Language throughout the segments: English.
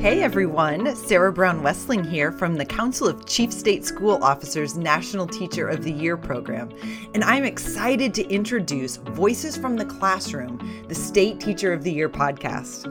Hey everyone, Sarah Brown Wessling here from the Council of Chief State School Officers National Teacher of the Year program, and I'm excited to introduce Voices from the Classroom, the State Teacher of the Year podcast.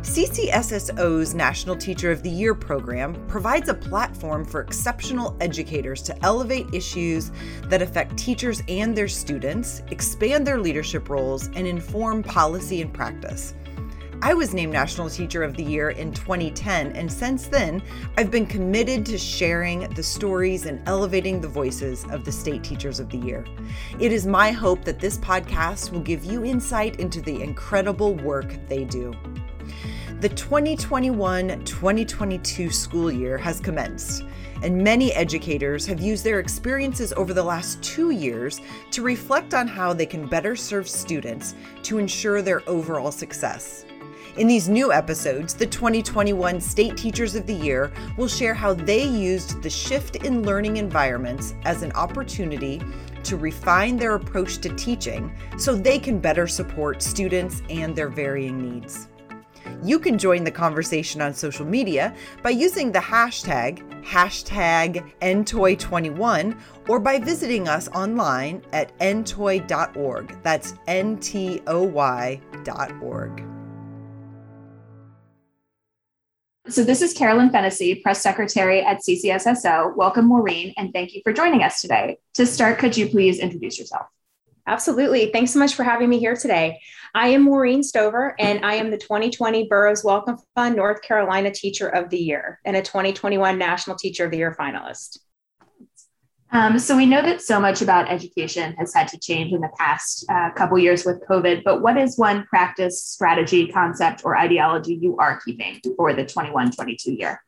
CCSSO's National Teacher of the Year program provides a platform for exceptional educators to elevate issues that affect teachers and their students, expand their leadership roles, and inform policy and practice. I was named National Teacher of the Year in 2010, and since then, I've been committed to sharing the stories and elevating the voices of the State Teachers of the Year. It is my hope that this podcast will give you insight into the incredible work they do. The 2021 2022 school year has commenced, and many educators have used their experiences over the last two years to reflect on how they can better serve students to ensure their overall success. In these new episodes, the 2021 State Teachers of the Year will share how they used the shift in learning environments as an opportunity to refine their approach to teaching so they can better support students and their varying needs. You can join the conversation on social media by using the hashtag, hashtag NTOY21, or by visiting us online at ntoy.org. That's N-T-O-Y dot N T O So this is Carolyn Phenicie, Press Secretary at CCSSO. Welcome, Maureen, and thank you for joining us today. To start, could you please introduce yourself? Absolutely. Thanks so much for having me here today. I am Maureen Stover, and I am the 2020 Burroughs Wellcome Fund North Carolina Teacher of the Year and a 2021 National Teacher of the Year finalist. Um, so we know that so much about education has had to change in the past uh, couple years with COVID, but what is one practice, strategy, concept, or ideology you are keeping for the 21-22 year?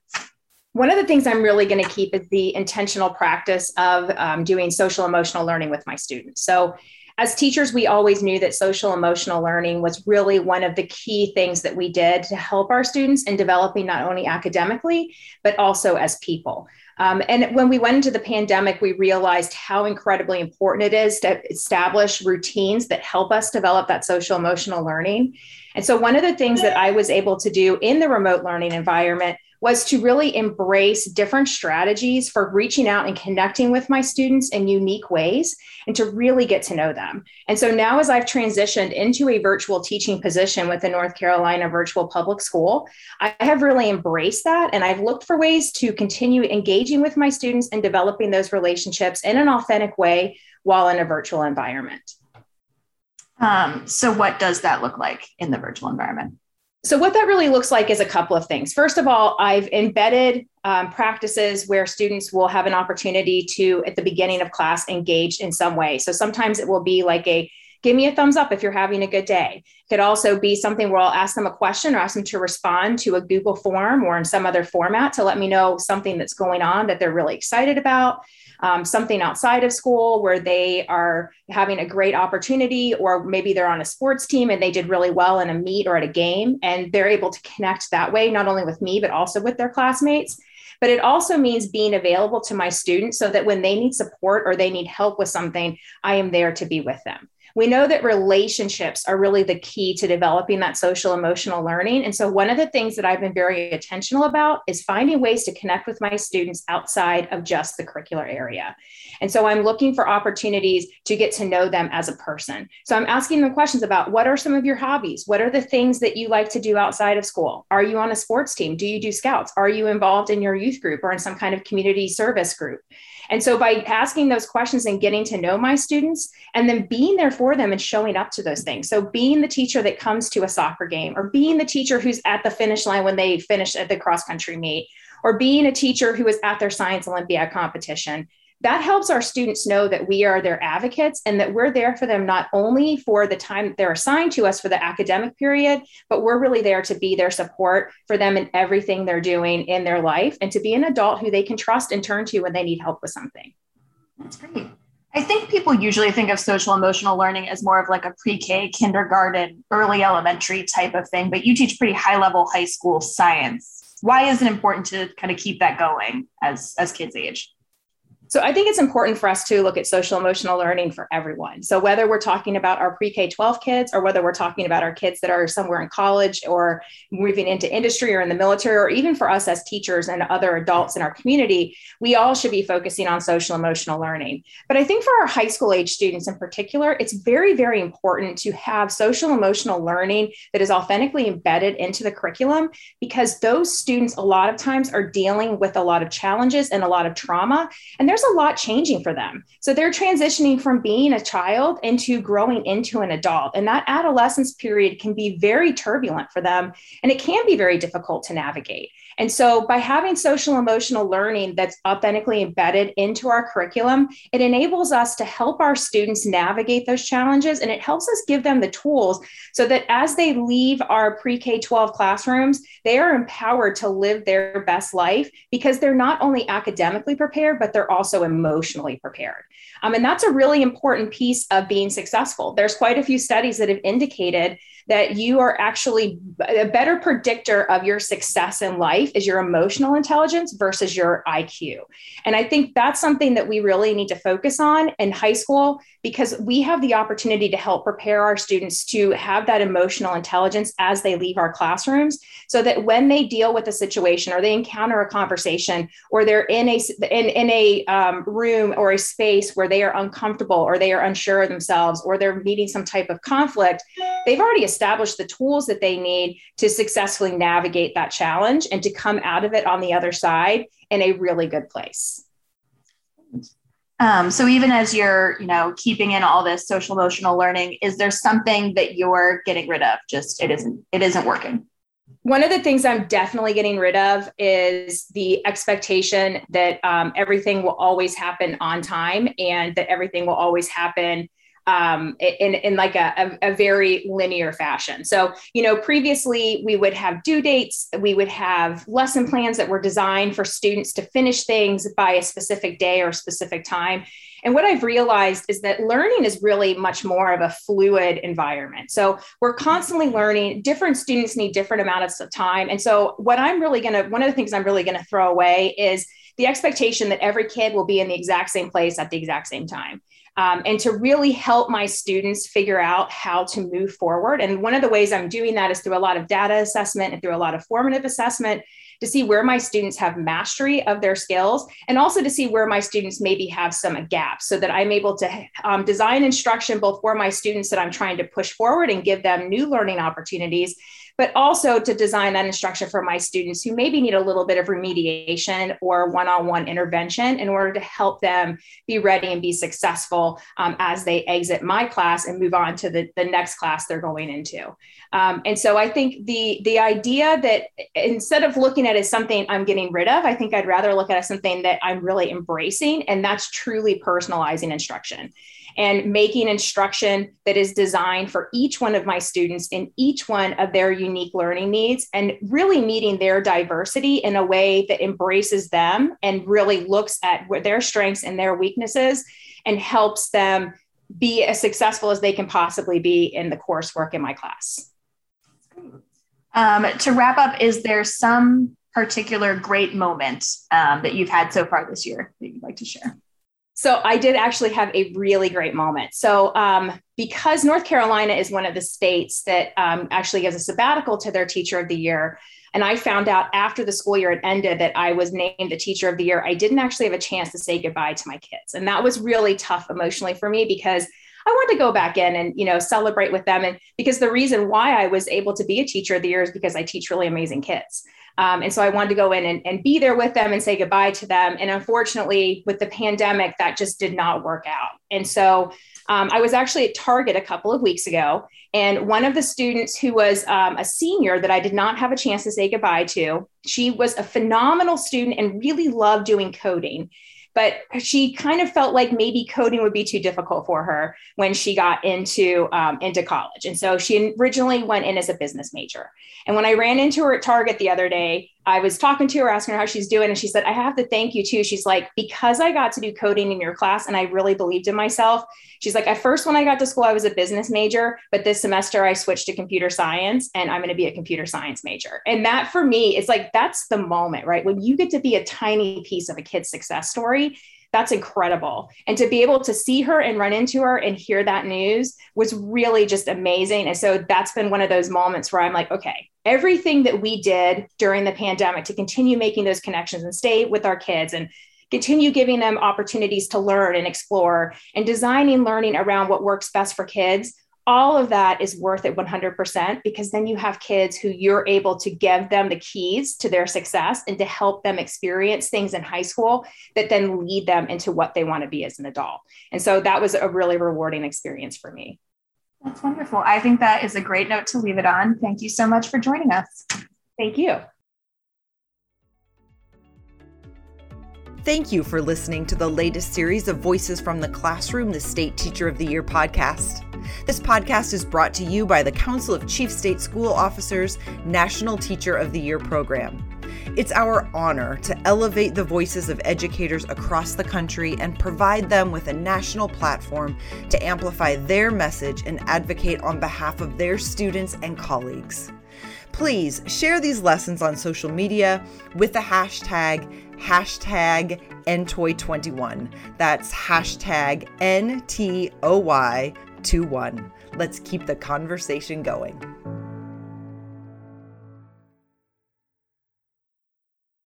One of the things I'm really going to keep is the intentional practice of um, doing social emotional learning with my students. So as teachers, we always knew that social emotional learning was really one of the key things that we did to help our students in developing not only academically, but also as people. Um, and when we went into the pandemic, we realized how incredibly important it is to establish routines that help us develop that social emotional learning. And so, one of the things that I was able to do in the remote learning environment was to really embrace different strategies for reaching out and connecting with my students in unique ways and to really get to know them. And so now, as I've transitioned into a virtual teaching position with the North Carolina Virtual Public School, I have really embraced that. And I've looked for ways to continue engaging with my students and developing those relationships in an authentic way while in a virtual environment. Um, so, what does that look like in the virtual environment? So, what that really looks like is a couple of things. First of all, I've embedded um, practices where students will have an opportunity to, at the beginning of class, engage in some way. So, sometimes it will be like a give me a thumbs up if you're having a good day. It could also be something where I'll ask them a question or ask them to respond to a Google form or in some other format to let me know something that's going on that they're really excited about um, something outside of school where they are having a great opportunity, or maybe they're on a sports team and they did really well in a meet or at a game, and they're able to connect that way, not only with me, but also with their classmates. But it also means being available to my students so that when they need support or they need help with something, I am there to be with them we know that relationships are really the key to developing that social emotional learning. And so, one of the things that I've been very intentional about is finding ways to connect with my students outside of just the curricular area. And so, I'm looking for opportunities to get to know them as a person. So, I'm asking them questions about what are some of your hobbies? What are the things that you like to do outside of school? Are you on a sports team? Do you do scouts? Are you involved in your youth group or in some kind of community service group? And so by asking those questions and getting to know my students and then being there for them and showing up to those things. So being the teacher that comes to a soccer game or being the teacher who's at the finish line when they finish at the cross country meet or being a teacher who is at their science olympiad competition that helps our students know that we are their advocates and that we're there for them not only for the time that they're assigned to us for the academic period, but we're really there to be their support for them in everything they're doing in their life and to be an adult who they can trust and turn to when they need help with something. That's great. I think people usually think of social emotional learning as more of like a pre K, kindergarten, early elementary type of thing, but you teach pretty high level high school science. Why is it important to kind of keep that going as, as kids age? So I think it's important for us to look at social emotional learning for everyone. So whether we're talking about our pre-K 12 kids or whether we're talking about our kids that are somewhere in college or moving into industry or in the military or even for us as teachers and other adults in our community, we all should be focusing on social emotional learning. But I think for our high school age students in particular, it's very very important to have social emotional learning that is authentically embedded into the curriculum because those students a lot of times are dealing with a lot of challenges and a lot of trauma and there's a lot changing for them. So they're transitioning from being a child into growing into an adult. And that adolescence period can be very turbulent for them and it can be very difficult to navigate. And so, by having social emotional learning that's authentically embedded into our curriculum, it enables us to help our students navigate those challenges and it helps us give them the tools so that as they leave our pre K 12 classrooms, they are empowered to live their best life because they're not only academically prepared, but they're also emotionally prepared. Um, and that's a really important piece of being successful. There's quite a few studies that have indicated that you are actually a better predictor of your success in life is your emotional intelligence versus your IQ. And I think that's something that we really need to focus on in high school because we have the opportunity to help prepare our students to have that emotional intelligence as they leave our classrooms so that when they deal with a situation or they encounter a conversation or they're in a in, in a um, room or a space where they are uncomfortable or they are unsure of themselves or they're meeting some type of conflict they've already established the tools that they need to successfully navigate that challenge and to come out of it on the other side in a really good place. Um, so even as you're, you know, keeping in all this social emotional learning, is there something that you're getting rid of? Just it isn't it isn't working. One of the things I'm definitely getting rid of is the expectation that um, everything will always happen on time and that everything will always happen um, in, in like a, a, a, very linear fashion. So, you know, previously we would have due dates, we would have lesson plans that were designed for students to finish things by a specific day or specific time. And what I've realized is that learning is really much more of a fluid environment. So we're constantly learning. Different students need different amounts of time. And so, what I'm really going to, one of the things I'm really going to throw away is the expectation that every kid will be in the exact same place at the exact same time um, and to really help my students figure out how to move forward. And one of the ways I'm doing that is through a lot of data assessment and through a lot of formative assessment to see where my students have mastery of their skills and also to see where my students maybe have some gaps so that I'm able to um, design instruction both for my students that I'm trying to push forward and give them new learning opportunities but also to design that instruction for my students who maybe need a little bit of remediation or one on one intervention in order to help them be ready and be successful um, as they exit my class and move on to the, the next class they're going into. Um, and so I think the, the idea that instead of looking at it as something I'm getting rid of, I think I'd rather look at it as something that I'm really embracing, and that's truly personalizing instruction and making instruction that is designed for each one of my students in each one of their unique learning needs and really meeting their diversity in a way that embraces them and really looks at their strengths and their weaknesses and helps them be as successful as they can possibly be in the coursework in my class. Um, to wrap up, is there some particular great moment um, that you've had so far this year that you'd like to share? So I did actually have a really great moment. So um, because North Carolina is one of the states that um, actually gives a sabbatical to their teacher of the year, and I found out after the school year had ended that I was named the teacher of the year, I didn't actually have a chance to say goodbye to my kids, and that was really tough emotionally for me because I wanted to go back in and you know celebrate with them, and because the reason why I was able to be a teacher of the year is because I teach really amazing kids. Um, and so I wanted to go in and, and be there with them and say goodbye to them. And unfortunately, with the pandemic, that just did not work out. And so um, I was actually at Target a couple of weeks ago, and one of the students who was um, a senior that I did not have a chance to say goodbye to, she was a phenomenal student and really loved doing coding but she kind of felt like maybe coding would be too difficult for her when she got into um, into college. And so she originally went in as a business major. And when i ran into her at target the other day I was talking to her, asking her how she's doing, and she said, I have to thank you too. She's like, because I got to do coding in your class and I really believed in myself. She's like, at first, when I got to school, I was a business major, but this semester I switched to computer science and I'm going to be a computer science major. And that for me is like, that's the moment, right? When you get to be a tiny piece of a kid's success story, that's incredible. And to be able to see her and run into her and hear that news was really just amazing. And so that's been one of those moments where I'm like, okay, everything that we did during the pandemic to continue making those connections and stay with our kids and continue giving them opportunities to learn and explore and designing learning around what works best for kids all of that is worth it 100% because then you have kids who you're able to give them the keys to their success and to help them experience things in high school that then lead them into what they want to be as an adult. And so that was a really rewarding experience for me. That's wonderful. I think that is a great note to leave it on. Thank you so much for joining us. Thank you. Thank you for listening to the latest series of Voices from the Classroom, the State Teacher of the Year podcast. This podcast is brought to you by the Council of Chief State School Officers National Teacher of the Year program. It's our honor to elevate the voices of educators across the country and provide them with a national platform to amplify their message and advocate on behalf of their students and colleagues. Please share these lessons on social media with the hashtag hashtag NTOY21. That's hashtag NTOY21. Let's keep the conversation going.